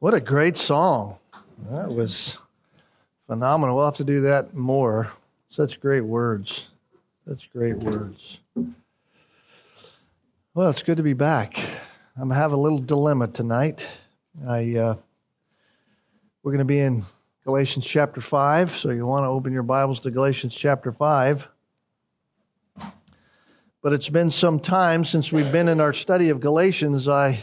What a great song. That was phenomenal. We'll have to do that more. Such great words. Such great words. Well, it's good to be back. I'm having a little dilemma tonight. I uh, we're going to be in Galatians chapter 5, so you want to open your Bibles to Galatians chapter 5. But it's been some time since we've been in our study of Galatians. I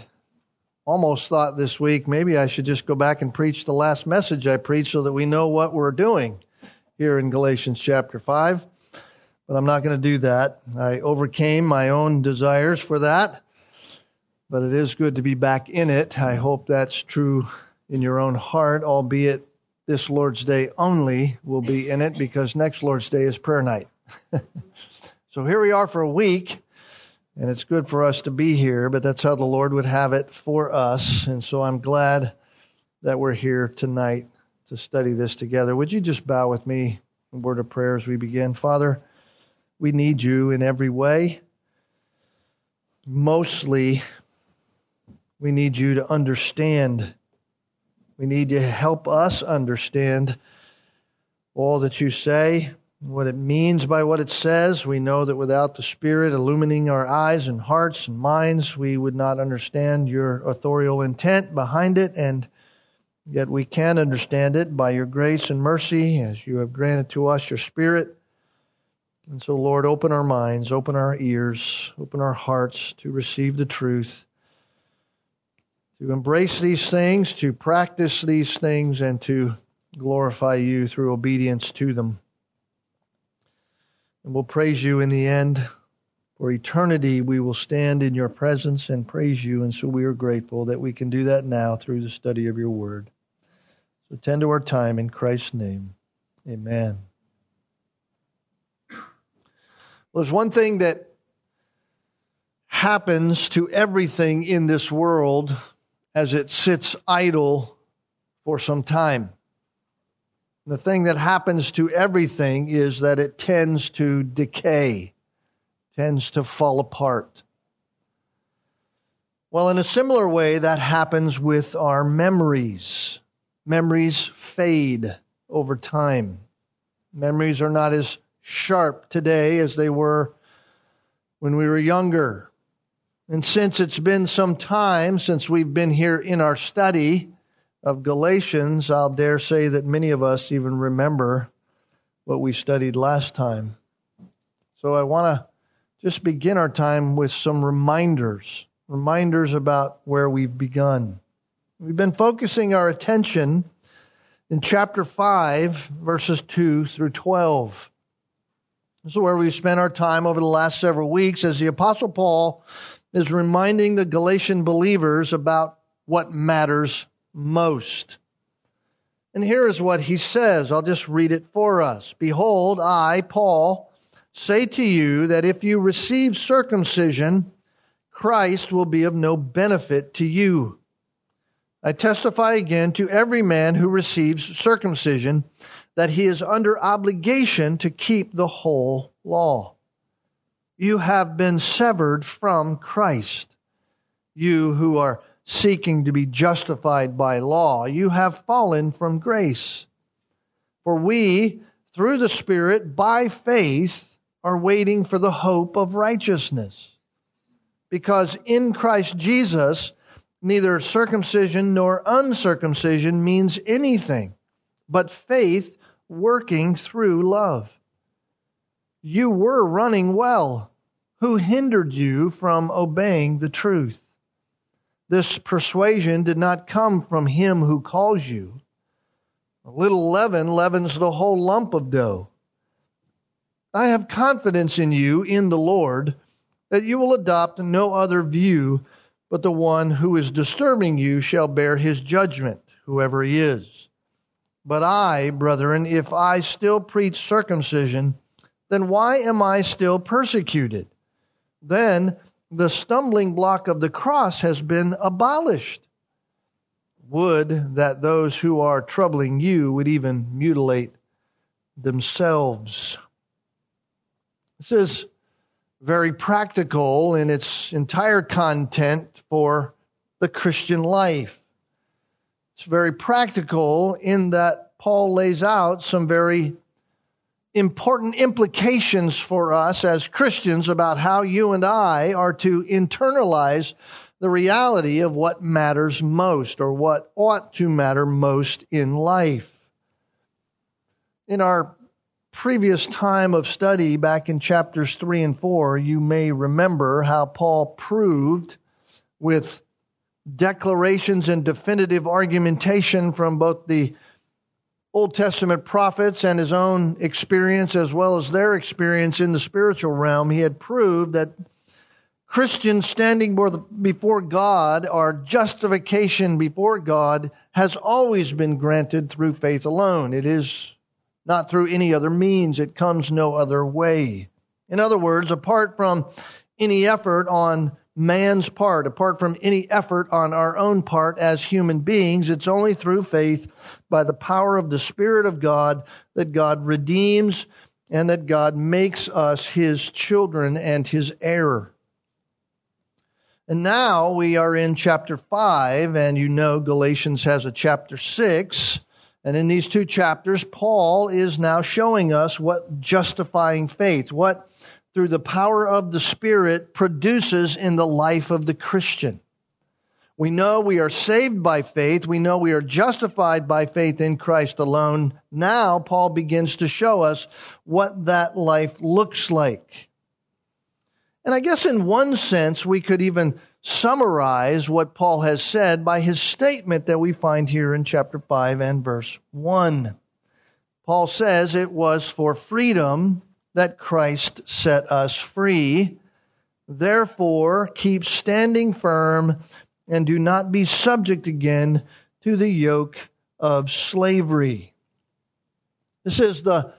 almost thought this week maybe I should just go back and preach the last message I preached so that we know what we're doing here in Galatians chapter 5. But I'm not going to do that. I overcame my own desires for that. But it is good to be back in it. I hope that's true in your own heart, albeit this Lord's Day only will be in it because next Lord's Day is prayer night. so here we are for a week and it's good for us to be here, but that's how the Lord would have it for us. And so I'm glad that we're here tonight to study this together. Would you just bow with me in word of prayer as we begin? Father, we need you in every way. Mostly, we need you to understand. We need you to help us understand all that you say what it means by what it says. We know that without the Spirit illumining our eyes and hearts and minds, we would not understand your authorial intent behind it, and yet we can understand it by your grace and mercy as you have granted to us your Spirit. And so, Lord, open our minds, open our ears, open our hearts to receive the truth, to embrace these things, to practice these things, and to glorify you through obedience to them. And we'll praise you in the end. For eternity, we will stand in your presence and praise you. And so we are grateful that we can do that now through the study of your word. So tend to our time in Christ's name. Amen. Well, there's one thing that happens to everything in this world as it sits idle for some time. The thing that happens to everything is that it tends to decay, tends to fall apart. Well, in a similar way, that happens with our memories. Memories fade over time. Memories are not as sharp today as they were when we were younger. And since it's been some time since we've been here in our study, of Galatians, I'll dare say that many of us even remember what we studied last time. So I want to just begin our time with some reminders, reminders about where we've begun. We've been focusing our attention in chapter 5, verses 2 through 12. This is where we've spent our time over the last several weeks as the Apostle Paul is reminding the Galatian believers about what matters most. And here is what he says. I'll just read it for us. Behold, I, Paul, say to you that if you receive circumcision, Christ will be of no benefit to you. I testify again to every man who receives circumcision that he is under obligation to keep the whole law. You have been severed from Christ. You who are seeking to be justified by law. You have fallen from grace. For we, through the Spirit, by faith, are waiting for the hope of righteousness. Because in Christ Jesus, neither circumcision nor uncircumcision means anything, but faith working through love. You were running well. Who hindered you from obeying the truth? This persuasion did not come from him who calls you. A little leaven leavens the whole lump of dough. I have confidence in you, in the Lord, that you will adopt no other view, but the one who is disturbing you shall bear his judgment, whoever he is. But I, brethren, if I still preach circumcision, then why am I still persecuted? Then the stumbling block of the cross has been abolished. Would that those who are troubling you would even mutilate themselves. This is very practical in its entire content for the Christian life. It's very practical in that Paul lays out some very important implications for us as Christians about how you and I are to internalize the reality of what matters most or what ought to matter most in life. In our previous time of study back in chapters 3 and 4, you may remember how Paul proved with declarations and definitive argumentation from both the Old Testament prophets and his own experience, as well as their experience in the spiritual realm, he had proved that Christians standing before God, our justification before God, has always been granted through faith alone. It is not through any other means, it comes no other way. In other words, apart from any effort on man's part, apart from any effort on our own part as human beings. It's only through faith by the power of the Spirit of God that God redeems and that God makes us his children and his heir. And now we are in chapter 5, and you know Galatians has a chapter 6. And in these two chapters, Paul is now showing us what justifying faith, what through the power of the Spirit produces in the life of the Christian. We know we are saved by faith. We know we are justified by faith in Christ alone. Now, Paul begins to show us what that life looks like. And I guess in one sense, we could even summarize what Paul has said by his statement that we find here in chapter 5 and verse 1. Paul says it was for freedom that Christ set us free. Therefore, keep standing firm and do not be subject again to the yoke of slavery. This is the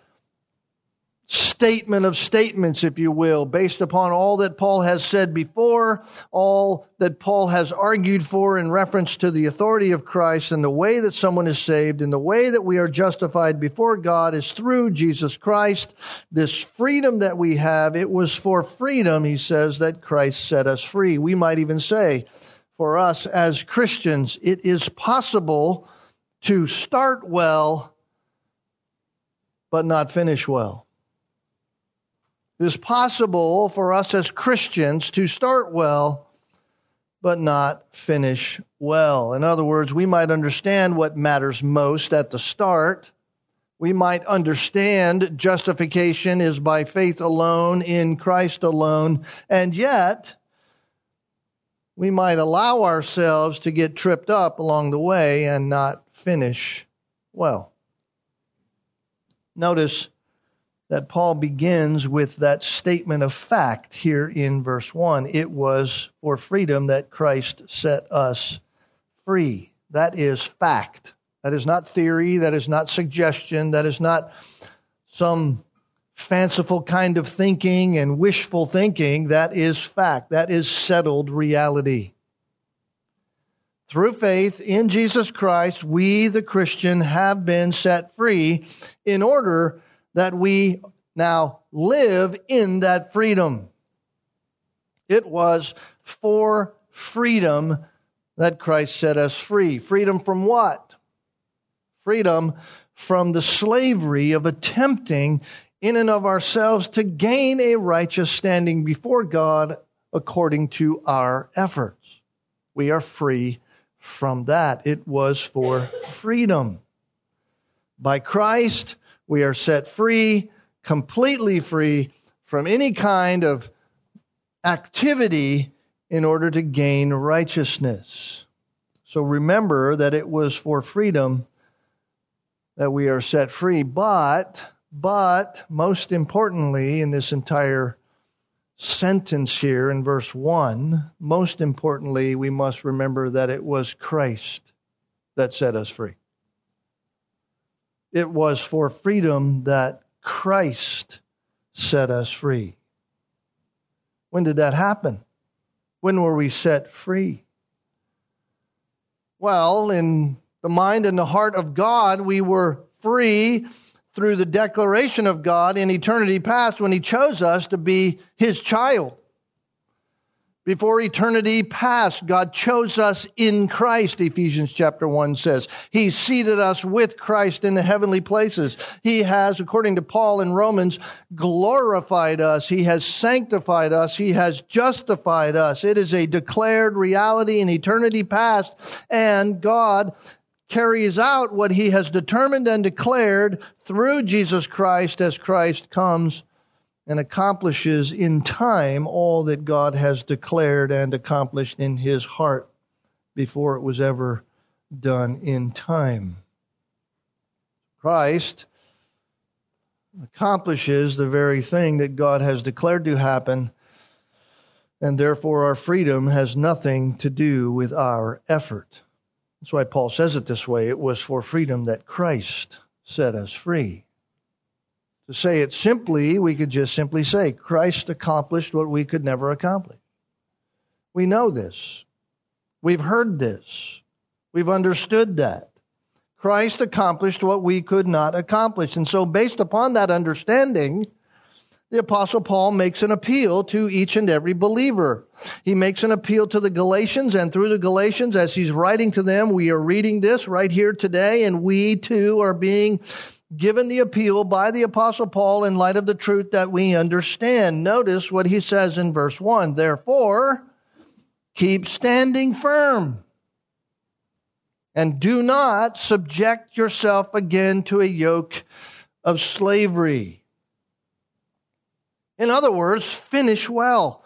statement of statements, if you will, based upon all that Paul has said before, all that Paul has argued for in reference to the authority of Christ and the way that someone is saved and the way that we are justified before God is through Jesus Christ. This freedom that we have, it was for freedom, he says, that Christ set us free. We might even say, for us as Christians, it is possible to start well, but not finish well. It is possible for us as Christians to start well, but not finish well. In other words, we might understand what matters most at the start. We might understand justification is by faith alone, in Christ alone, and yet we might allow ourselves to get tripped up along the way and not finish well. Notice that Paul begins with that statement of fact here in verse 1. It was for freedom that Christ set us free. That is fact. That is not theory. That is not suggestion. That is not some fanciful kind of thinking and wishful thinking. That is fact. That is settled reality. Through faith in Jesus Christ, we, the Christian, have been set free in order that we now live in that freedom. It was for freedom that Christ set us free. Freedom from what? Freedom from the slavery of attempting in and of ourselves to gain a righteous standing before God according to our efforts. We are free from that. It was for freedom. By Christ, we are set free, completely free from any kind of activity in order to gain righteousness. So remember that it was for freedom that we are set free. But, but, most importantly, in this entire sentence here in verse 1, most importantly, we must remember that it was Christ that set us free. It was for freedom that Christ set us free. When did that happen? When were we set free? Well, in the mind and the heart of God, we were free through the declaration of God in eternity past when He chose us to be His child. Before eternity past, God chose us in Christ, Ephesians chapter 1 says. He seated us with Christ in the heavenly places. He has, according to Paul in Romans, glorified us. He has sanctified us. He has justified us. It is a declared reality in eternity past, and God carries out what he has determined and declared through Jesus Christ as Christ comes and accomplishes in time all that God has declared and accomplished in his heart before it was ever done in time. Christ accomplishes the very thing that God has declared to happen, and therefore our freedom has nothing to do with our effort. That's why Paul says it this way it was for freedom that Christ set us free. To say it simply, we could just simply say, Christ accomplished what we could never accomplish. We know this. We've heard this. We've understood that. Christ accomplished what we could not accomplish. And so, based upon that understanding, the Apostle Paul makes an appeal to each and every believer. He makes an appeal to the Galatians, and through the Galatians, as he's writing to them, we are reading this right here today, and we too are being given the appeal by the apostle Paul in light of the truth that we understand. Notice what he says in verse 1. Therefore, keep standing firm and do not subject yourself again to a yoke of slavery. In other words, finish well.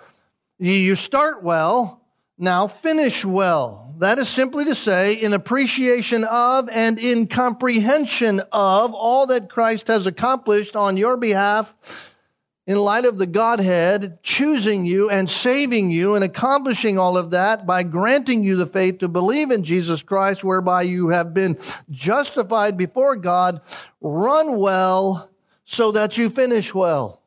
You start well, now finish well. That is simply to say, in appreciation of and in comprehension of all that Christ has accomplished on your behalf in light of the Godhead choosing you and saving you and accomplishing all of that by granting you the faith to believe in Jesus Christ, whereby you have been justified before God, run well so that you finish well.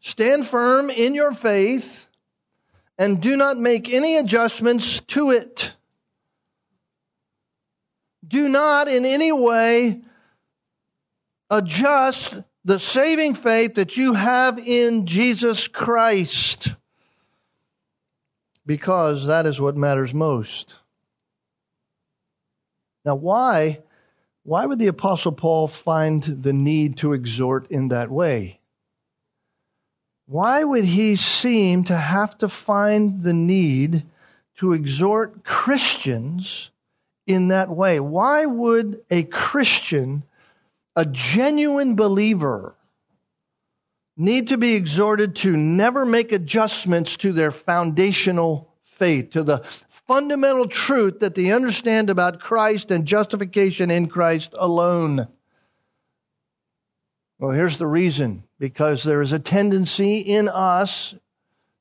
Stand firm in your faith and do not make any adjustments to it. Do not in any way adjust the saving faith that you have in Jesus Christ because that is what matters most. Now, why, why would the Apostle Paul find the need to exhort in that way? Why would he seem to have to find the need to exhort Christians in that way? Why would a Christian, a genuine believer, need to be exhorted to never make adjustments to their foundational faith, to the fundamental truth that they understand about Christ and justification in Christ alone? Well, here's the reason because there is a tendency in us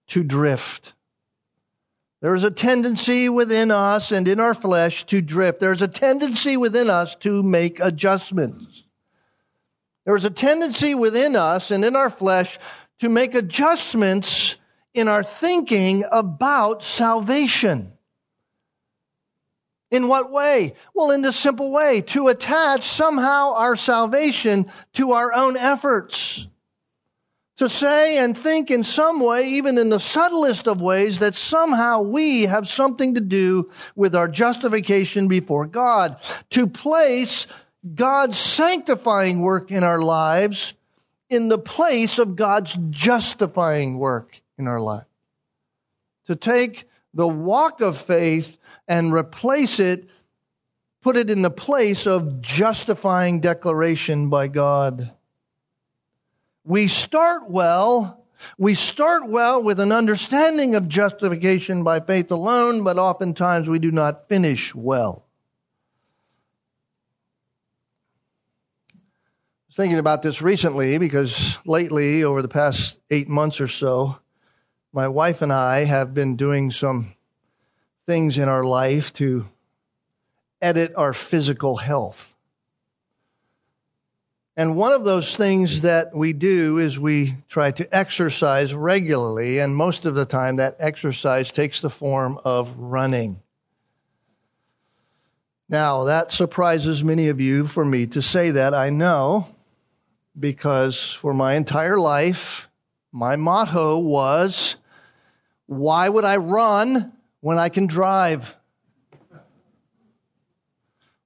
to drift. There is a tendency within us and in our flesh to drift. There's a tendency within us to make adjustments. There is a tendency within us and in our flesh to make adjustments in our thinking about salvation. In what way? Well, in this simple way to attach somehow our salvation to our own efforts. To say and think in some way, even in the subtlest of ways, that somehow we have something to do with our justification before God. To place God's sanctifying work in our lives in the place of God's justifying work in our life. To take the walk of faith and replace it, put it in the place of justifying declaration by God. We start well. We start well with an understanding of justification by faith alone, but oftentimes we do not finish well. I was thinking about this recently because lately, over the past eight months or so, my wife and I have been doing some things in our life to edit our physical health. And one of those things that we do is we try to exercise regularly, and most of the time that exercise takes the form of running. Now, that surprises many of you for me to say that, I know, because for my entire life, my motto was, why would I run when I can drive?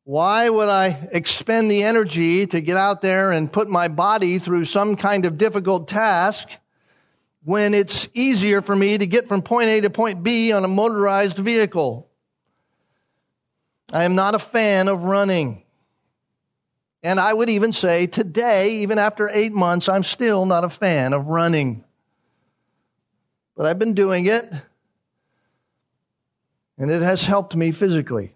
Why would I expend the energy to get out there and put my body through some kind of difficult task when it's easier for me to get from point A to point B on a motorized vehicle? I am not a fan of running. And I would even say today, even after eight months, I'm still not a fan of running. But I've been doing it, and it has helped me physically.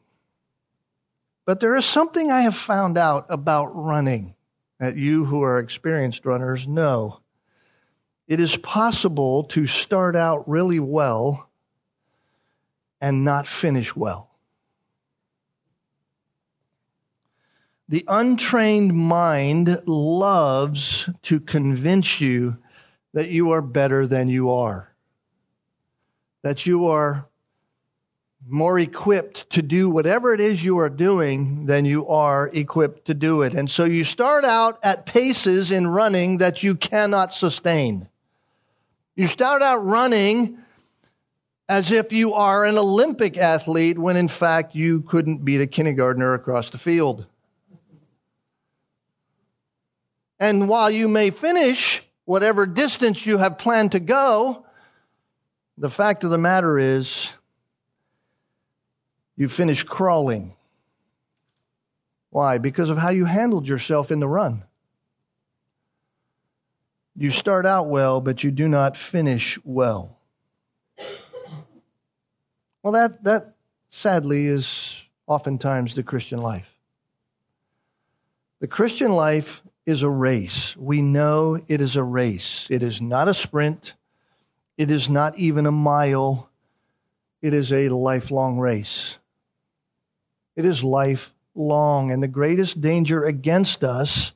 But there is something I have found out about running that you who are experienced runners know. It is possible to start out really well and not finish well. The untrained mind loves to convince you that you are better than you are, that you are more equipped to do whatever it is you are doing than you are equipped to do it. And so you start out at paces in running that you cannot sustain. You start out running as if you are an Olympic athlete when in fact you couldn't beat a kindergartner across the field. And while you may finish whatever distance you have planned to go, the fact of the matter is you finish crawling. Why? Because of how you handled yourself in the run. You start out well, but you do not finish well. Well, that, that sadly is oftentimes the Christian life. The Christian life is a race. We know it is a race. It is not a sprint. It is not even a mile. It is a lifelong race. It is lifelong. And the greatest danger against us,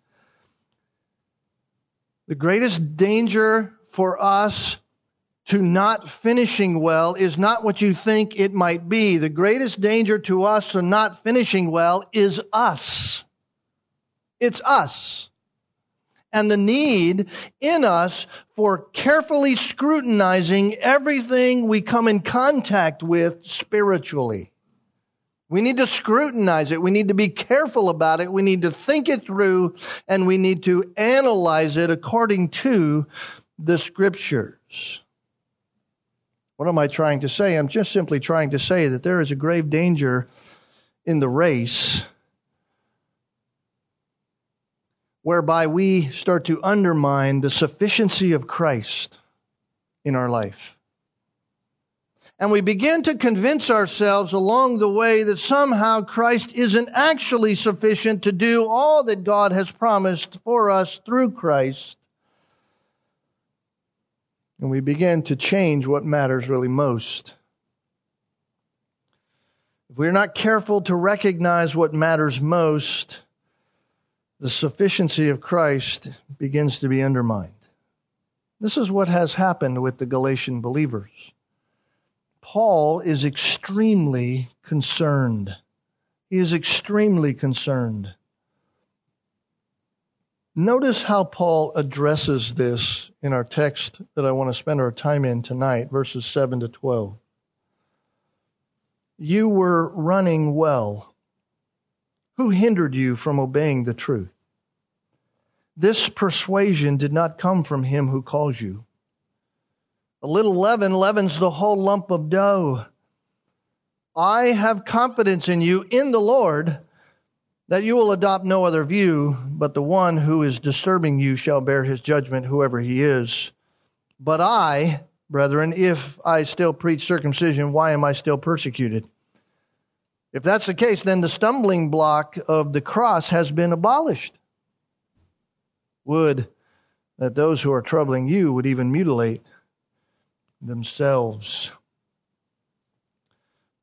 the greatest danger for us to not finishing well is not what you think it might be. The greatest danger to us to not finishing well is us. It's us. And the need in us for carefully scrutinizing everything we come in contact with spiritually. We need to scrutinize it. We need to be careful about it. We need to think it through and we need to analyze it according to the scriptures. What am I trying to say? I'm just simply trying to say that there is a grave danger in the race whereby we start to undermine the sufficiency of Christ in our life. And we begin to convince ourselves along the way that somehow Christ isn't actually sufficient to do all that God has promised for us through Christ. And we begin to change what matters really most. If we're not careful to recognize what matters most, the sufficiency of Christ begins to be undermined. This is what has happened with the Galatian believers. Paul is extremely concerned. He is extremely concerned. Notice how Paul addresses this in our text that I want to spend our time in tonight, verses 7 to 12. You were running well. Who hindered you from obeying the truth? This persuasion did not come from him who calls you. A little leaven leavens the whole lump of dough. I have confidence in you in the Lord that you will adopt no other view, but the one who is disturbing you shall bear his judgment, whoever he is. But I, brethren, if I still preach circumcision, why am I still persecuted? If that's the case, then the stumbling block of the cross has been abolished. Would that those who are troubling you would even mutilate themselves.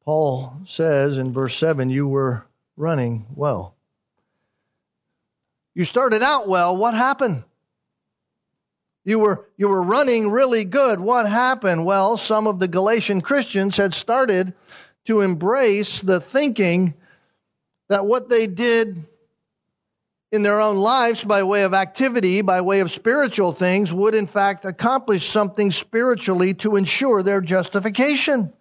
Paul says in verse 7 you were running well. You started out well. What happened? You were, you were running really good. What happened? Well, some of the Galatian Christians had started to embrace the thinking that what they did in their own lives by way of activity, by way of spiritual things, would in fact accomplish something spiritually to ensure their justification.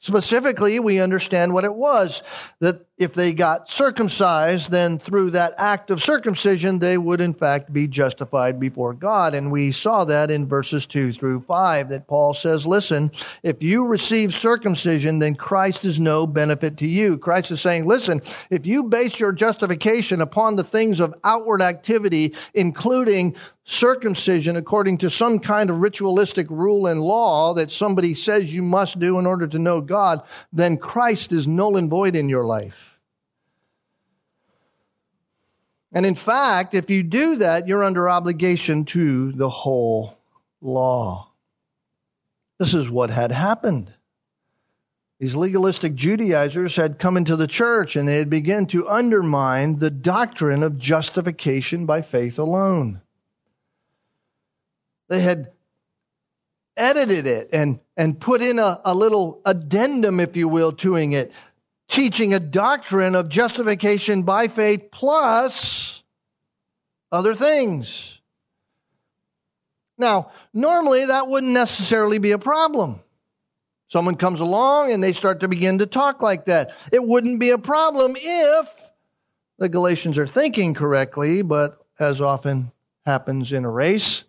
Specifically, we understand what it was that if they got circumcised, then through that act of circumcision, they would in fact be justified before God. And we saw that in verses 2 through 5 that Paul says, listen, if you receive circumcision, then Christ is no benefit to you. Christ is saying, listen, if you base your justification upon the things of outward activity, including circumcision according to some kind of ritualistic rule and law that somebody says you must do in order to know God, then Christ is null and void in your life. And in fact, if you do that, you're under obligation to the whole law. This is what had happened. These legalistic Judaizers had come into the church and they had begun to undermine the doctrine of justification by faith alone. They had edited it and, and put in a, a little addendum, if you will, to it, teaching a doctrine of justification by faith plus other things. Now, normally that wouldn't necessarily be a problem. Someone comes along and they start to begin to talk like that. It wouldn't be a problem if the Galatians are thinking correctly, but as often happens in a race,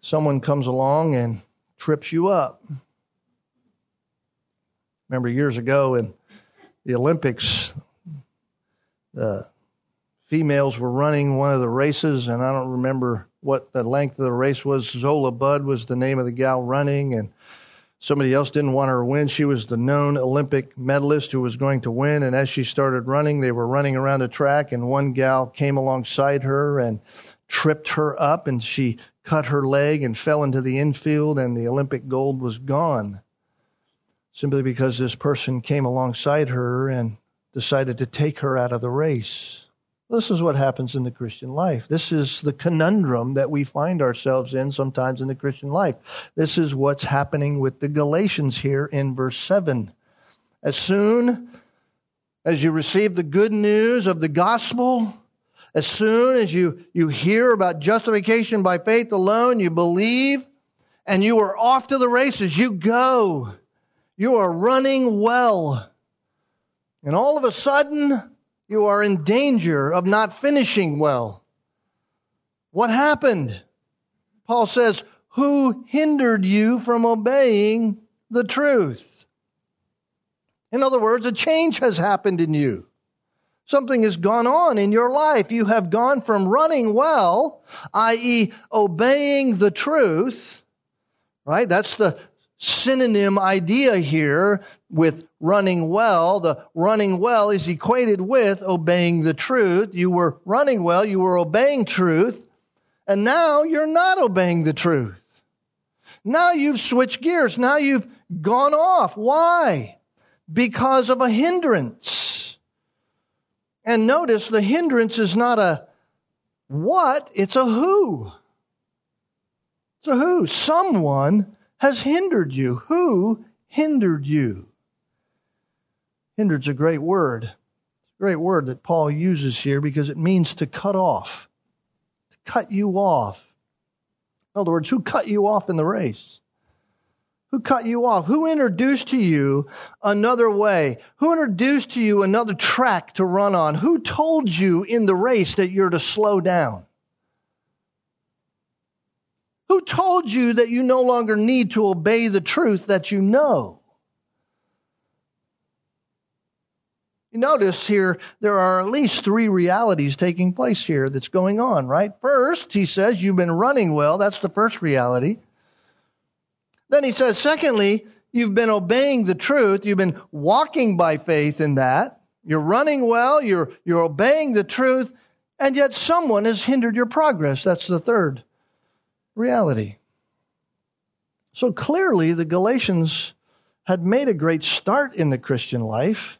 someone comes along and trips you up. Remember years ago in the Olympics, the females were running one of the races, and I don't remember what the length of the race was. Zola Budd was the name of the gal running, and somebody else didn't want her to win. She was the known Olympic medalist who was going to win, and as she started running, they were running around the track, and one gal came alongside her and tripped her up, and she cut her leg and fell into the infield, and the Olympic gold was gone simply because this person came alongside her and decided to take her out of the race. This is what happens in the Christian life. This is the conundrum that we find ourselves in sometimes in the Christian life. This is what's happening with the Galatians here in verse 7. As soon as you receive the good news of the gospel, as soon as you, you hear about justification by faith alone, you believe, and you are off to the races. You go. You are running well. And all of a sudden, you are in danger of not finishing well. What happened? Paul says, Who hindered you from obeying the truth? In other words, a change has happened in you. Something has gone on in your life. You have gone from running well, i.e., obeying the truth, right? That's the synonym idea here with running well. The running well is equated with obeying the truth. You were running well, you were obeying truth, and now you're not obeying the truth. Now you've switched gears. Now you've gone off. Why? Because of a hindrance. And notice the hindrance is not a what, it's a who. It's a who. Someone has hindered you? Who hindered you? Hindered's a great word. It's a great word that Paul uses here because it means to cut off. To cut you off. In other words, who cut you off in the race? Who cut you off? Who introduced to you another way? Who introduced to you another track to run on? Who told you in the race that you're to slow down? Who told you that you no longer need to obey the truth that you know? You notice here there are at least three realities taking place here that's going on, right? First, he says you've been running well. That's the first reality. Then he says, secondly, you've been obeying the truth. You've been walking by faith in that. You're running well. You're, you're obeying the truth. And yet someone has hindered your progress. That's the third reality. So clearly, the Galatians had made a great start in the Christian life.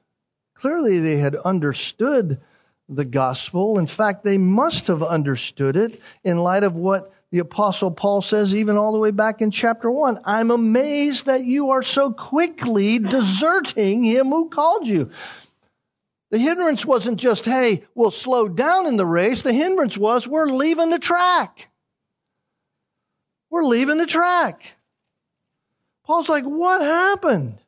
Clearly, they had understood the gospel. In fact, they must have understood it in light of what the Apostle Paul says, even all the way back in chapter 1. I'm amazed that you are so quickly deserting him who called you. The hindrance wasn't just, hey, we'll slow down in the race. The hindrance was, we're leaving the track. We're leaving the track. Paul's like, what happened?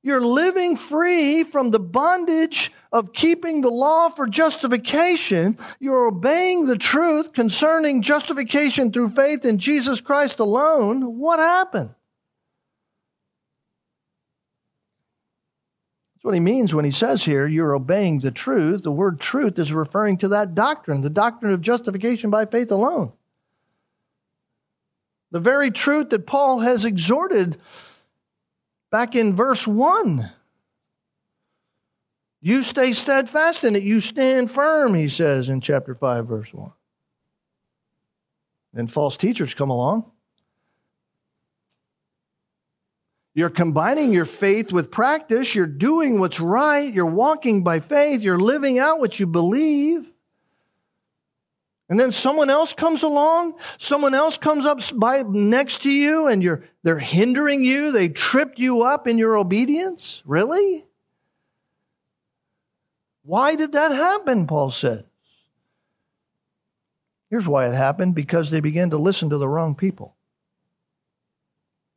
You're living free from the bondage of keeping the law for justification. You're obeying the truth concerning justification through faith in Jesus Christ alone. What happened? That's what he means when he says here, you're obeying the truth. The word truth is referring to that doctrine, the doctrine of justification by faith alone. The very truth that Paul has exhorted back in verse 1. You stay steadfast in it. You stand firm, he says in chapter 5, verse 1. Then false teachers come along. You're combining your faith with practice. You're doing what's right. You're walking by faith. You're living out what you believe. And then someone else comes along, someone else comes up by next to you and you're they're hindering you, they tripped you up in your obedience? Really? Why did that happen, Paul says? Here's why it happened because they began to listen to the wrong people.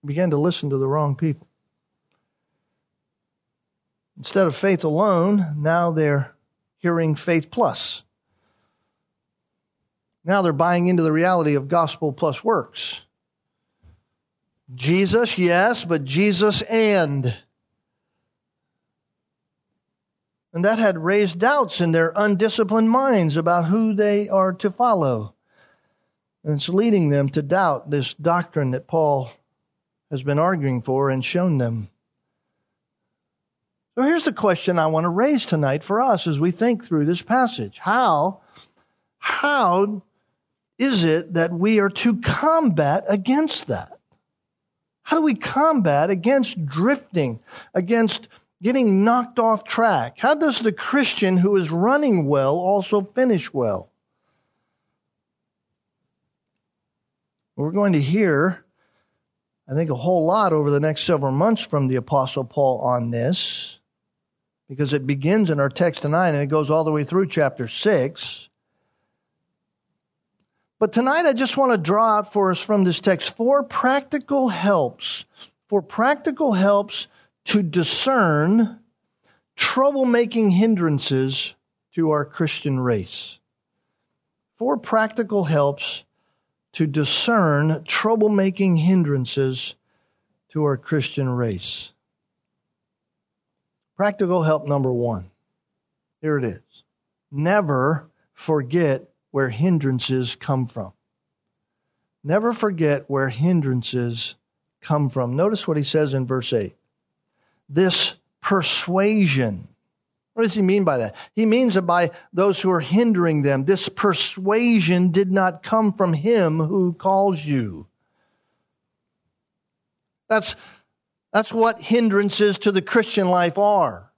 They began to listen to the wrong people. Instead of faith alone, now they're hearing faith plus. Now they're buying into the reality of gospel plus works. Jesus, yes, but Jesus and. And that had raised doubts in their undisciplined minds about who they are to follow. And it's leading them to doubt this doctrine that Paul has been arguing for and shown them. So here's the question I want to raise tonight for us as we think through this passage. How, how is it that we are to combat against that? How do we combat against drifting, against getting knocked off track? How does the Christian who is running well also finish well? We're going to hear, I think, a whole lot over the next several months from the Apostle Paul on this, because it begins in our text tonight and it goes all the way through chapter 6. But tonight I just want to draw out four us from this text four practical helps, for practical helps to discern troublemaking hindrances to our Christian race. Four practical helps to discern troublemaking hindrances to our Christian race. Practical help number one. Here it is. Never forget where hindrances come from. Never forget where hindrances come from. Notice what he says in verse 8. This persuasion. What does he mean by that? He means that by those who are hindering them, this persuasion did not come from him who calls you. That's, that's what hindrances to the Christian life are.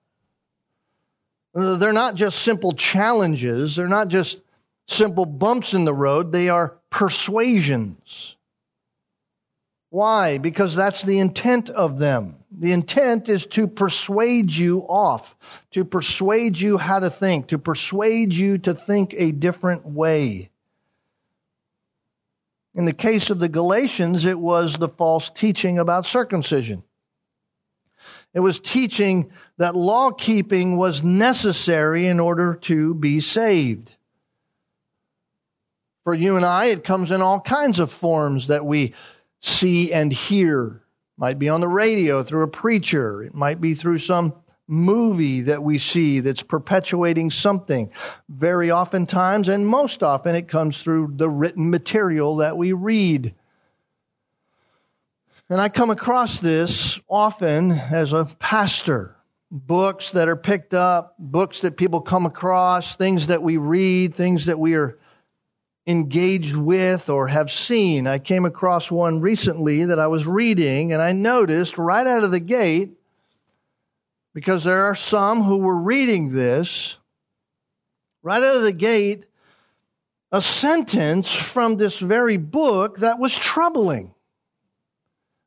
They're not just simple challenges. They're not just simple bumps in the road, they are persuasions. Why? Because that's the intent of them. The intent is to persuade you off, to persuade you how to think, to persuade you to think a different way. In the case of the Galatians, it was the false teaching about circumcision. It was teaching that law keeping was necessary in order to be saved. For you and I, it comes in all kinds of forms that we see and hear. It might be on the radio through a preacher. It might be through some movie that we see that's perpetuating something. Very oftentimes, and most often, it comes through the written material that we read. And I come across this often as a pastor. Books that are picked up, books that people come across, things that we read, things that we are engaged with or have seen. I came across one recently that I was reading and I noticed right out of the gate, because there are some who were reading this, right out of the gate, a sentence from this very book that was troubling,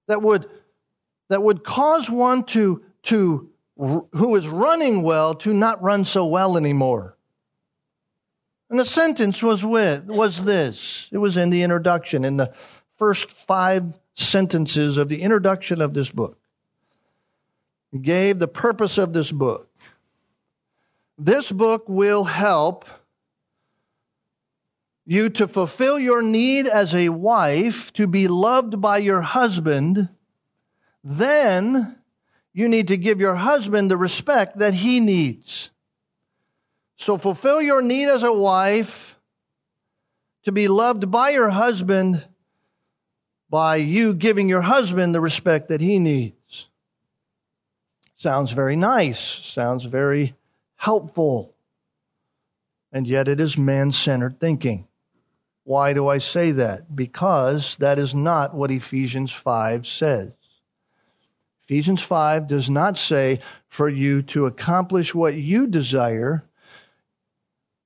that would, that would cause one to, to who is running well to not run so well anymore. And the sentence was with was this. It was in the introduction, in the first five sentences of the introduction of this book. It gave the purpose of this book. This book will help you to fulfill your need as a wife to be loved by your husband, then you need to give your husband the respect that he needs. So fulfill your need as a wife to be loved by your husband by you giving your husband the respect that he needs. Sounds very nice, sounds very helpful, and yet it is man centered thinking. Why do I say that? Because that is not what Ephesians 5 says. Ephesians 5 does not say for you to accomplish what you desire,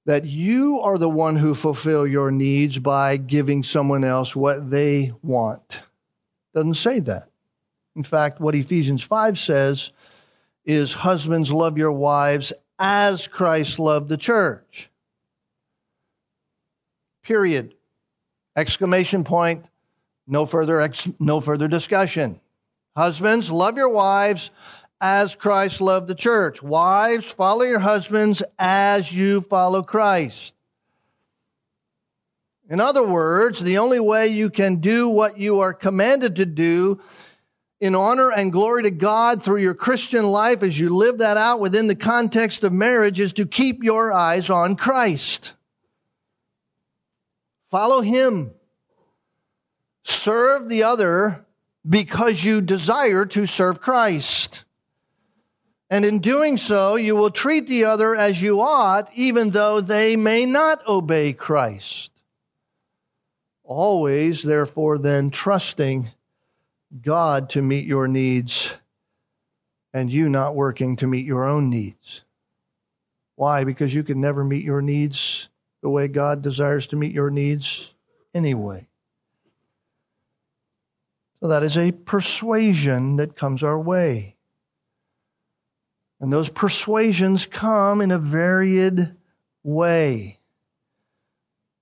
that you are the one who fulfill your needs by giving someone else what they want. Doesn't say that. In fact, what Ephesians 5 says is husbands love your wives as Christ loved the church. Period. Exclamation point. No further ex- no further discussion. Husbands, love your wives as Christ loved the church. Wives, follow your husbands as you follow Christ. In other words, the only way you can do what you are commanded to do in honor and glory to God through your Christian life as you live that out within the context of marriage is to keep your eyes on Christ. Follow Him. Serve the other because you desire to serve Christ. And in doing so, you will treat the other as you ought, even though they may not obey Christ. Always, therefore, then trusting God to meet your needs and you not working to meet your own needs. Why? Because you can never meet your needs the way God desires to meet your needs anyway. So that is a persuasion that comes our way. And those persuasions come in a varied way.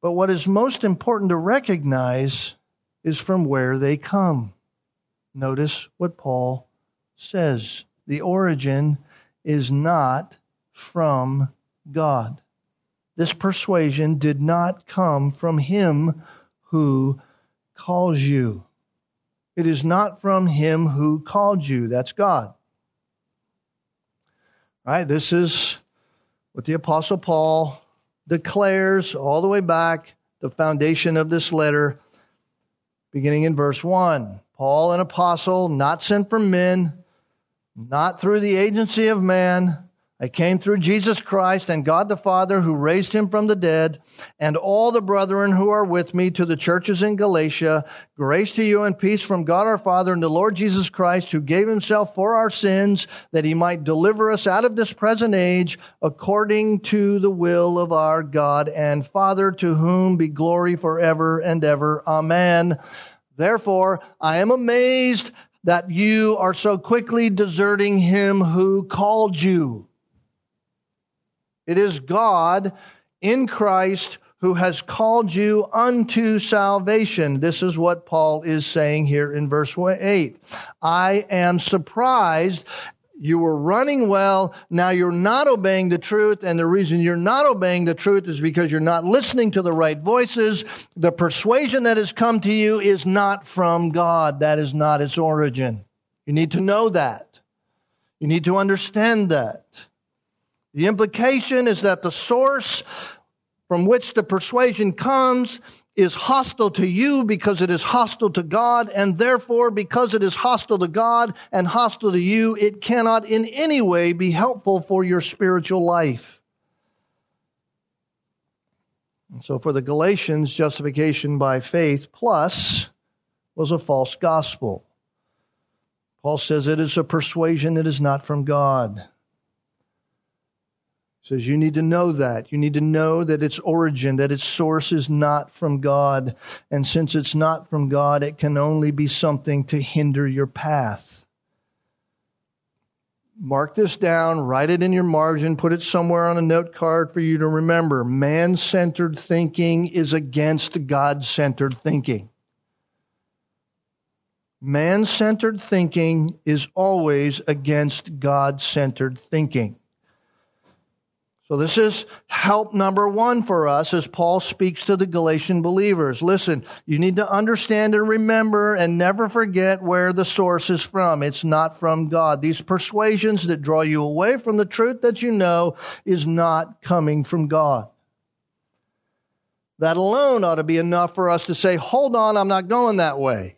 But what is most important to recognize is from where they come. Notice what Paul says. The origin is not from God. This persuasion did not come from him who calls you. It is not from him who called you. That's God. Right? This is what the Apostle Paul declares all the way back, the foundation of this letter, beginning in verse 1. Paul, an apostle, not sent from men, not through the agency of man, I came through Jesus Christ and God the Father who raised him from the dead, and all the brethren who are with me to the churches in Galatia. Grace to you and peace from God our Father and the Lord Jesus Christ, who gave himself for our sins, that he might deliver us out of this present age, according to the will of our God and Father, to whom be glory forever and ever. Amen. Therefore, I am amazed that you are so quickly deserting him who called you it is God in Christ who has called you unto salvation. This is what Paul is saying here in verse 8. I am surprised you were running well. Now you're not obeying the truth. And the reason you're not obeying the truth is because you're not listening to the right voices. The persuasion that has come to you is not from God. That is not its origin. You need to know that. You need to understand that. The implication is that the source from which the persuasion comes is hostile to you because it is hostile to God, and therefore, because it is hostile to God and hostile to you, it cannot in any way be helpful for your spiritual life. And so, for the Galatians, justification by faith plus was a false gospel. Paul says it is a persuasion that is not from God says you need to know that. You need to know that its origin, that its source is not from God. And since it's not from God, it can only be something to hinder your path. Mark this down, write it in your margin, put it somewhere on a note card for you to remember. Man centered thinking is against God centered thinking. Man centered thinking is always against God centered thinking. So this is help number one for us as Paul speaks to the Galatian believers. Listen, you need to understand and remember and never forget where the source is from. It's not from God. These persuasions that draw you away from the truth that you know is not coming from God. That alone ought to be enough for us to say, hold on, I'm not going that way.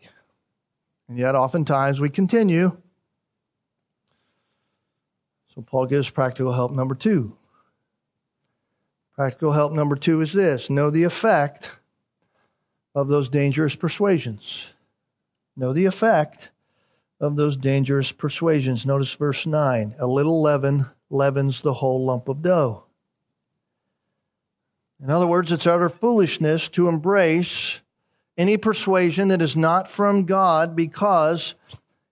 And yet oftentimes we continue. So Paul gives practical help number two. Practical help number two is this know the effect of those dangerous persuasions. Know the effect of those dangerous persuasions. Notice verse 9 a little leaven leavens the whole lump of dough. In other words, it's utter foolishness to embrace any persuasion that is not from God because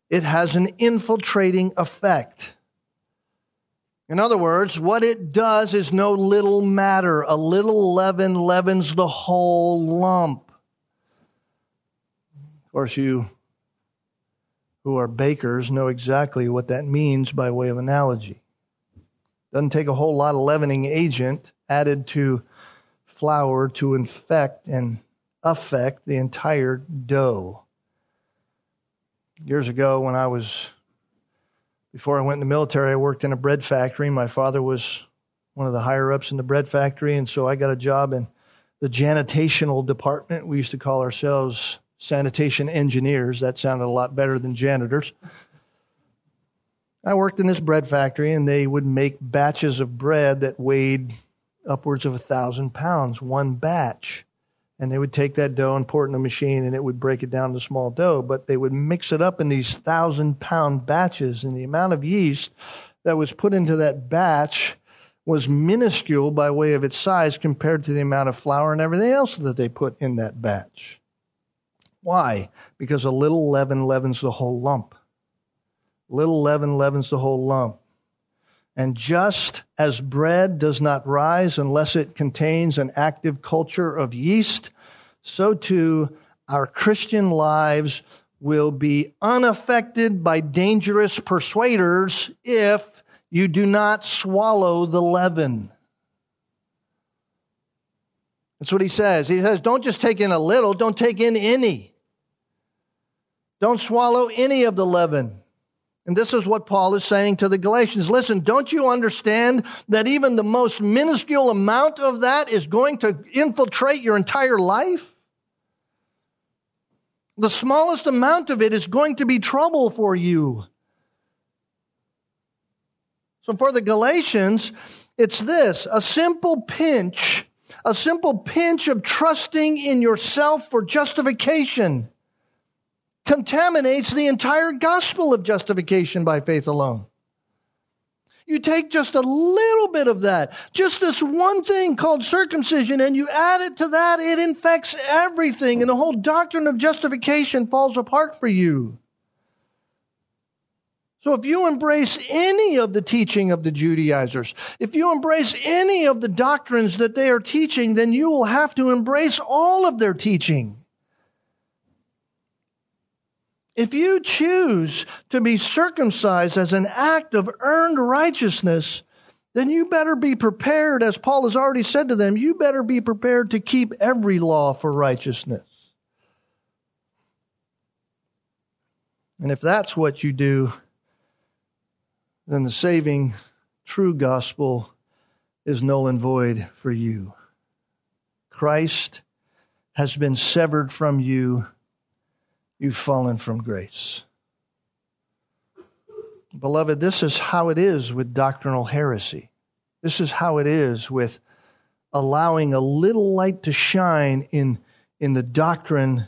it has an infiltrating effect. In other words, what it does is no little matter. A little leaven leavens the whole lump. Of course, you who are bakers know exactly what that means by way of analogy. Doesn't take a whole lot of leavening agent added to flour to infect and affect the entire dough. Years ago, when I was before I went in the military, I worked in a bread factory. My father was one of the higher ups in the bread factory, and so I got a job in the janitational department. We used to call ourselves sanitation engineers. That sounded a lot better than janitors. I worked in this bread factory, and they would make batches of bread that weighed upwards of a thousand pounds, one batch and they would take that dough and pour it in a machine and it would break it down to small dough. But they would mix it up in these thousand pound batches and the amount of yeast that was put into that batch was minuscule by way of its size compared to the amount of flour and everything else that they put in that batch. Why? Because a little leaven leavens the whole lump. Little leaven leavens the whole lump and just as bread does not rise unless it contains an active culture of yeast, so too our Christian lives will be unaffected by dangerous persuaders if you do not swallow the leaven. That's what he says. He says, don't just take in a little, don't take in any. Don't swallow any of the leaven. And this is what Paul is saying to the Galatians. Listen, don't you understand that even the most minuscule amount of that is going to infiltrate your entire life? The smallest amount of it is going to be trouble for you. So for the Galatians, it's this a simple pinch, a simple pinch of trusting in yourself for justification contaminates the entire gospel of justification by faith alone. You take just a little bit of that, just this one thing called circumcision, and you add it to that, it infects everything, and the whole doctrine of justification falls apart for you. So if you embrace any of the teaching of the Judaizers, if you embrace any of the doctrines that they are teaching, then you will have to embrace all of their teaching. If you choose to be circumcised as an act of earned righteousness, then you better be prepared, as Paul has already said to them, you better be prepared to keep every law for righteousness. And if that's what you do, then the saving, true gospel is null and void for you. Christ has been severed from you you've fallen from grace. Beloved, this is how it is with doctrinal heresy. This is how it is with allowing a little light to shine in, in the doctrine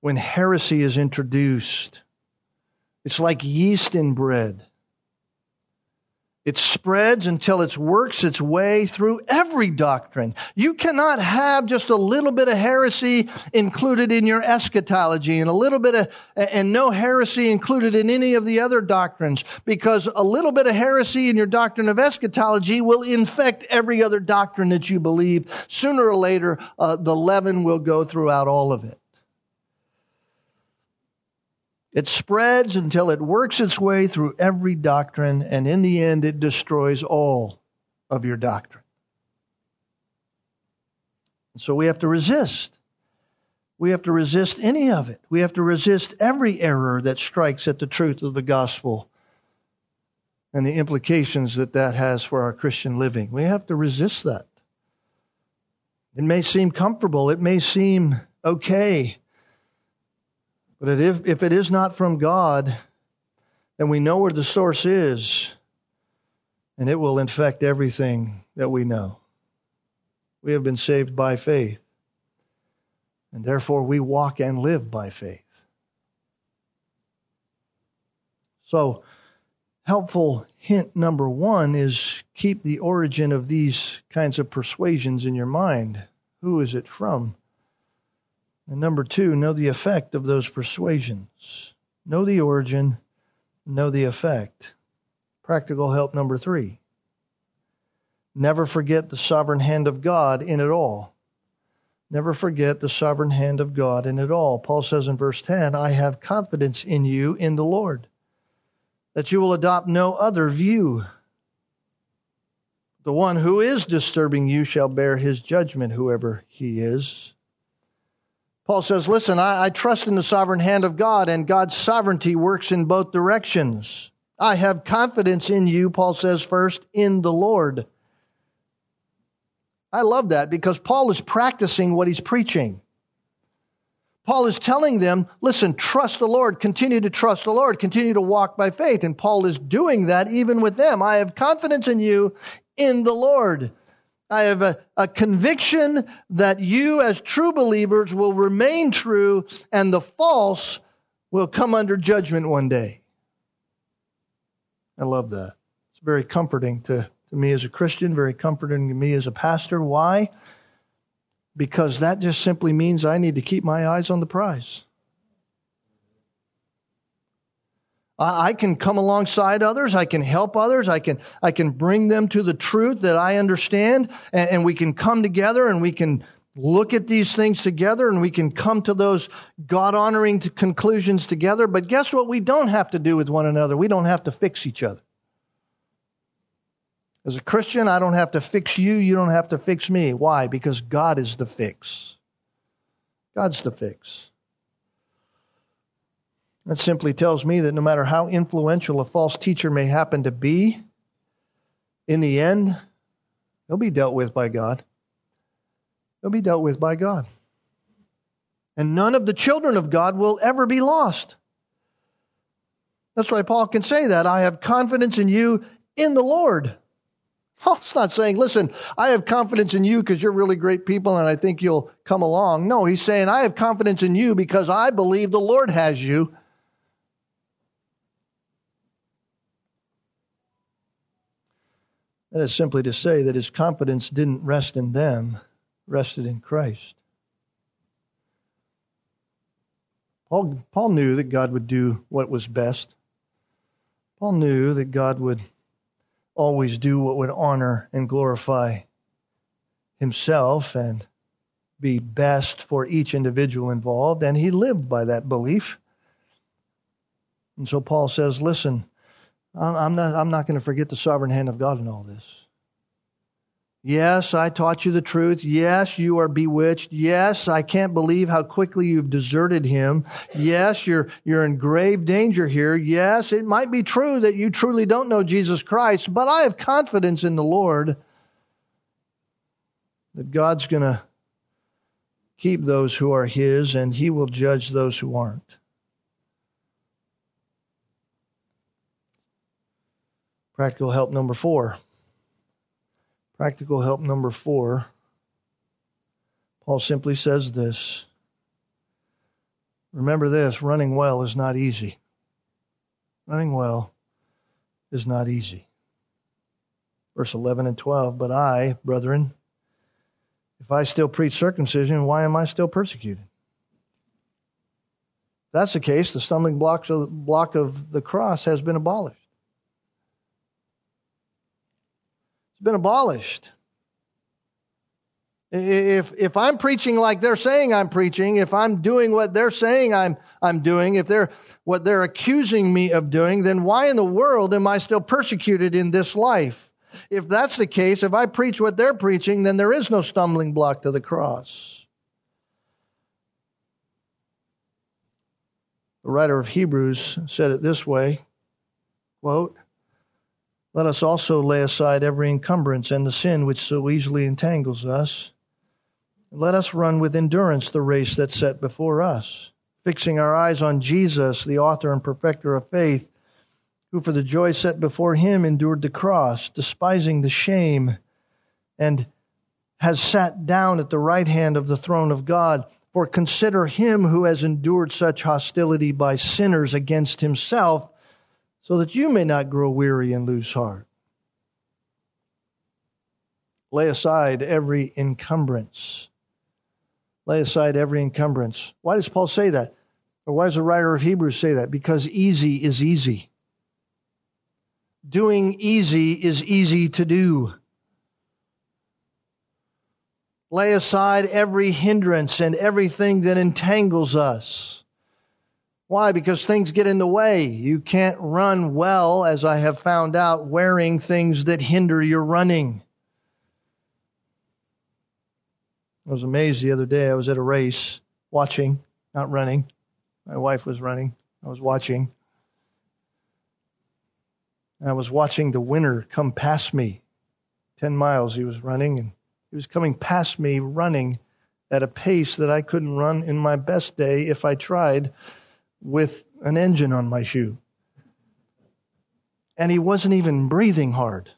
when heresy is introduced. It's like yeast in bread. It spreads until it works its way through every doctrine. You cannot have just a little bit of heresy included in your eschatology and a little bit of, and no heresy included in any of the other doctrines because a little bit of heresy in your doctrine of eschatology will infect every other doctrine that you believe. Sooner or later, uh, the leaven will go throughout all of it. It spreads until it works its way through every doctrine, and in the end, it destroys all of your doctrine. So we have to resist. We have to resist any of it. We have to resist every error that strikes at the truth of the gospel and the implications that that has for our Christian living. We have to resist that. It may seem comfortable, it may seem okay, but if, if it is not from God, then we know where the source is, and it will infect everything that we know. We have been saved by faith, and therefore we walk and live by faith. So, helpful hint number one is keep the origin of these kinds of persuasions in your mind. Who is it from? And number two, know the effect of those persuasions. Know the origin, know the effect. Practical help number three. Never forget the sovereign hand of God in it all. Never forget the sovereign hand of God in it all. Paul says in verse 10, I have confidence in you in the Lord, that you will adopt no other view. The one who is disturbing you shall bear his judgment, whoever he is. Paul says, Listen, I, I, trust in the sovereign hand of God, and God's sovereignty works in both directions. I have confidence in you, Paul says first, in the Lord. I love that because Paul is practicing what he's preaching. Paul is telling them, listen, trust the Lord, continue to trust the Lord, continue to walk by faith. And Paul is doing that even with them. I have confidence in you in the Lord. I have a, a, conviction that you, as true believers, will remain true and the false will come under judgment one day. I love that. It's very comforting to, to me as a Christian, very comforting to me as a pastor. Why? Because that just simply means I need to keep my eyes on the prize. I can come alongside others. I can help others. I can, I can bring them to the truth that I understand and, and, we can come together and we can look at these things together and we can come to those God honoring conclusions together. But guess what? We don't have to do with one another. We don't have to fix each other. As a Christian, I don't have to fix you. You don't have to fix me. Why? Because God is the fix. God's the fix. That simply tells me that no matter how influential a false teacher may happen to be, in the end, they'll be dealt with by God. They'll be dealt with by God. And none of the children of God will ever be lost. That's why Paul can say that. I have confidence in you in the Lord. Paul's not saying, listen, I have confidence in you because you're really great people and I think you'll come along. No, he's saying, I have confidence in you because I believe the Lord has you That is simply to say that his confidence didn't rest in them, rested in Christ. Paul, Paul knew that God would do what was best. Paul knew that God would always do what would honor and glorify himself and be best for each individual involved, and he lived by that belief. And so Paul says, Listen, I'm not, I'm not going to forget the sovereign hand of God in all this. Yes, I taught you the truth. Yes, you are bewitched. Yes, I can't believe how quickly you've deserted him. Yes, you're, you're in grave danger here. Yes, it might be true that you truly don't know Jesus Christ, but I have confidence in the Lord that God's going to keep those who are his and he will judge those who aren't. Practical help number four. Practical help number four. Paul simply says this. Remember this running well is not easy. Running well is not easy. Verse 11 and 12. But I, brethren, if I still preach circumcision, why am I still persecuted? That's the case, the stumbling block of the cross has been abolished. It's been abolished. If, if I'm preaching like they're saying I'm preaching, if I'm doing what they're saying I'm, I'm doing, if they're what they're accusing me of doing, then why in the world am I still persecuted in this life? If that's the case, if I preach what they're preaching, then there is no stumbling block to the cross. The writer of Hebrews said it this way quote, Let us also lay aside every encumbrance and the sin which so easily entangles us let us run with endurance the race that's set before us, fixing our eyes on Jesus, the author and perfecter of faith, who for the joy set before him endured the cross, despising the shame, and has sat down at the right hand of the throne of God. For consider him who has endured such hostility by sinners against himself, so that you may not grow weary and lose heart. Lay aside every encumbrance Lay aside every encumbrance. Why does Paul say that? Or why does the writer of Hebrews say that? Because easy is easy. Doing easy is easy to do. Lay aside every hindrance and everything that entangles us. Why? Because things get in the way. You can't run well, as I have found out, wearing things that hinder your running. I was amazed the other day. I was at a race watching, not running. My wife was running. I was watching. And I was watching the winner come past me. 10 miles he was running, and he was coming past me running at a pace that I couldn't run in my best day if I tried with an engine on my shoe. And he wasn't even breathing hard.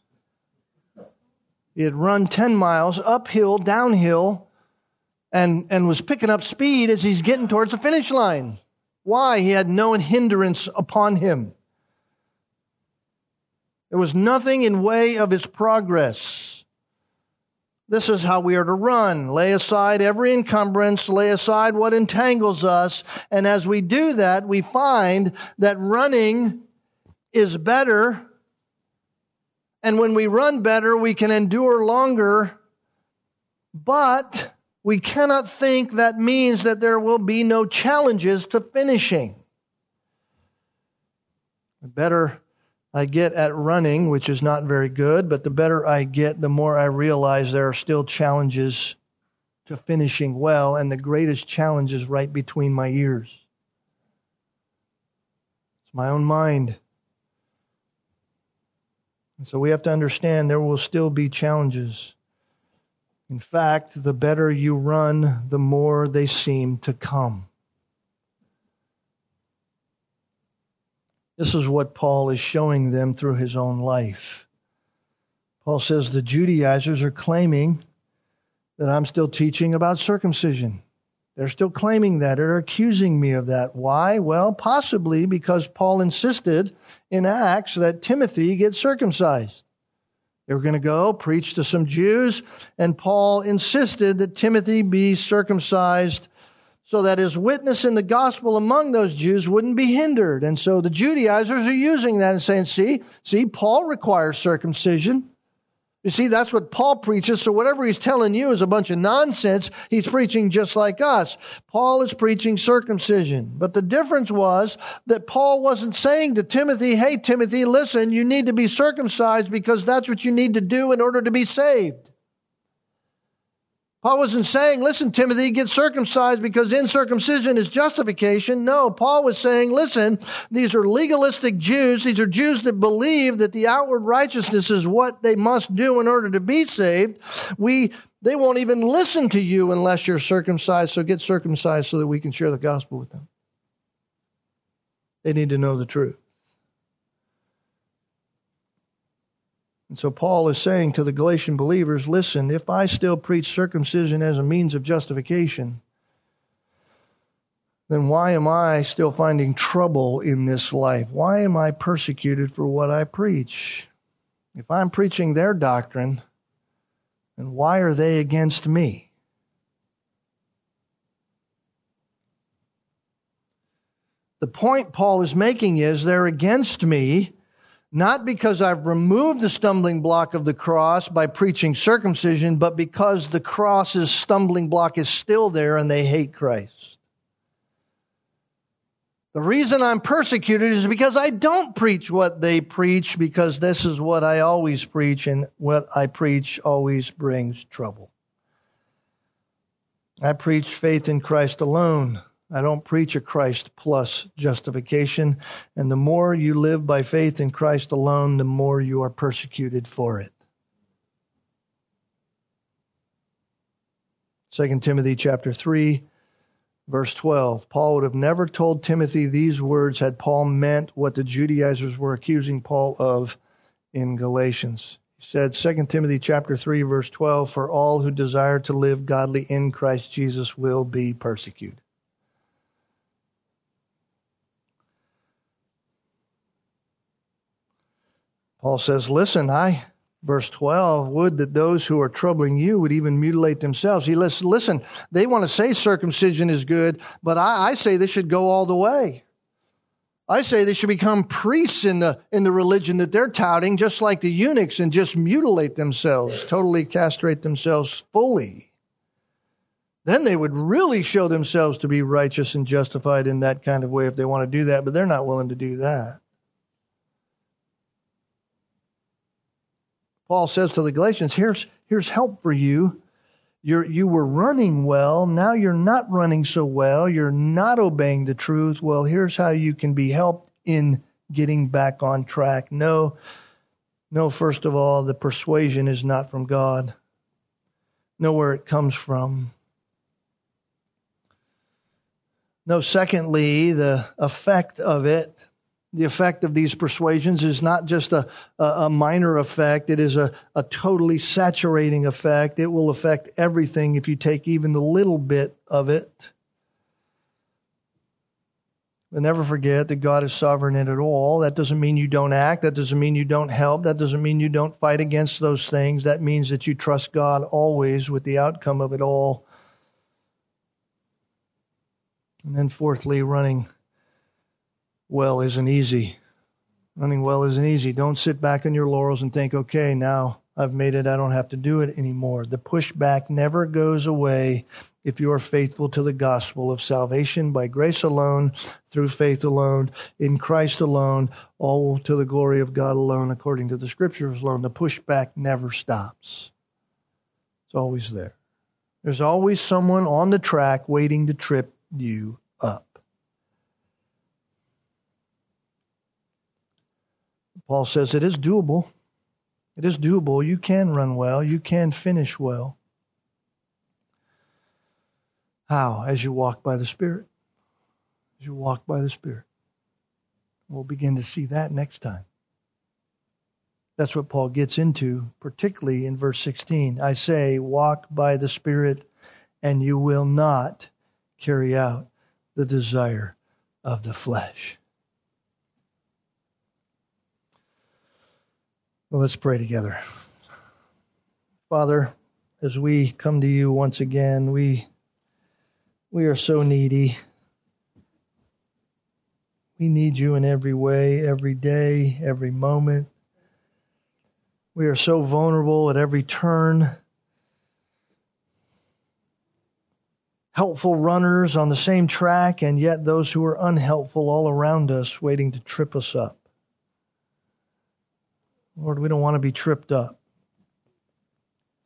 He had run 10 miles uphill, downhill, and, and was picking up speed as he's getting towards the finish line. Why? He had no hindrance upon him. There was nothing in way of his progress. This is how we are to run. Lay aside every encumbrance, lay aside what entangles us, and as we do that, we find that running is better. And when we run better, we can endure longer. But we cannot think that means that there will be no challenges to finishing. Better I get at running, which is not very good, but the better I get, the more I realize there are still challenges to finishing well, and the greatest challenge is right between my ears. It's my own mind. And so we have to understand there will still be challenges. In fact, the better you run, the more they seem to come. This is what Paul is showing them through his own life. Paul says the Judaizers are claiming that I'm still teaching about circumcision. They're still claiming that. They're accusing me of that. Why? Well, possibly because Paul insisted in Acts that Timothy get circumcised. They were going to go preach to some Jews, and Paul insisted that Timothy be circumcised so that his witness in the gospel among those Jews wouldn't be hindered. And so the Judaizers are using that and saying, see, see, Paul requires circumcision. You see, that's what Paul preaches. So whatever he's telling you is a bunch of nonsense. He's preaching just like us. Paul is preaching circumcision. But the difference was that Paul wasn't saying to Timothy, hey, Timothy, listen, you need to be circumcised because that's what you need to do in order to be saved. Paul wasn't saying, listen, Timothy, get circumcised because incircumcision is justification. No, Paul was saying, listen, these are legalistic Jews. These are Jews that believe that the outward righteousness is what they must do in order to be saved. We, they won't even listen to you unless you're circumcised, so get circumcised so that we can share the gospel with them. They need to know the truth. And so Paul is saying to the Galatian believers listen, if I still preach circumcision as a means of justification, then why am I still finding trouble in this life? Why am I persecuted for what I preach? If I'm preaching their doctrine, then why are they against me? The point Paul is making is they're against me not because I've removed the stumbling block of the cross by preaching circumcision, but because the cross's stumbling block is still there and they hate Christ. The reason I'm persecuted is because I don't preach what they preach, because this is what I always preach, and what I preach always brings trouble. I preach faith in Christ alone. I don't preach a Christ plus justification. And the more you live by faith in Christ alone, the more you are persecuted for it. 2 Timothy chapter 3 Verse 12 Paul would have never told Timothy these words had Paul meant what the Judaizers were accusing Paul of in Galatians. He said 2 Timothy chapter 3 verse 12 for all who desire to live godly in Christ Jesus will be persecuted. Paul says, "Listen, I verse 12, would that those who are troubling you would even mutilate themselves. He listen, listen they want to say circumcision is good, but I, I say they should go all the way. I say they should become priests in the, in the religion that they're touting, just like the eunuchs, and just mutilate themselves, totally castrate themselves fully. Then they would really show themselves to be righteous and justified in that kind of way if they want to do that, but they're not willing to do that. Paul says to the Galatians, here's, here's help for you. You're, you were running well. Now you're not running so well. You're not obeying the truth. Well, here's how you can be helped in getting back on track. No, no, first of all, the persuasion is not from God. Know where it comes from. No, secondly, the effect of it the effect of these persuasions is not just a, a minor effect, it is a, a totally saturating effect. It will affect everything if you take even the little bit of it. But never forget that God is sovereign in it all. That doesn't mean you don't act. That doesn't mean you don't help. That doesn't mean you don't fight against those things. That means that you trust God always with the outcome of it all. And then, fourthly, running well isn't easy. Running well isn't easy. Don't sit back on your laurels and think, okay, now I've made it. I don't have to do it anymore. The pushback never goes away if you are faithful to the gospel of salvation by grace alone, through faith alone, in Christ alone, all to the glory of God alone, according to the scriptures alone. The pushback never stops. It's always there. There's always someone on the track waiting to trip you up. Paul says it is doable. It is doable. You can run well. You can finish well. How? As you walk by the Spirit. As you walk by the Spirit. We'll begin to see that next time. That's what Paul gets into, particularly in verse 16. I say, walk by the Spirit, and you will not carry out the desire of the flesh. Well, let's pray together. Father, as we come to you once again, we we are so needy. We need you in every way, every day, every moment. We are so vulnerable at every turn. Helpful runners on the same track, and yet those who are unhelpful all around us, waiting to trip us up. Lord, we don't want to be tripped up.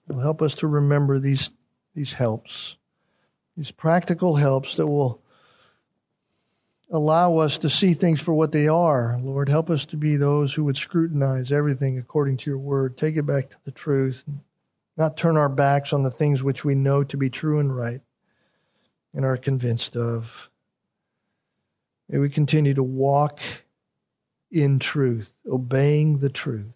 help us to remember these, these helps, these practical helps that will allow us to see things for what they are. Lord, help us to be those who would scrutinize everything according to your word, take it back to the truth, not turn our backs on the things which we know to be true and right and are convinced of. May we continue to walk in truth, obeying the truth.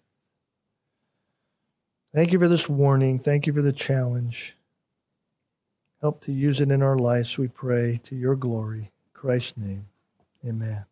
Thank you for this warning. Thank you for the challenge. Help to use it in our lives, we pray, to your glory. In Christ's name, amen.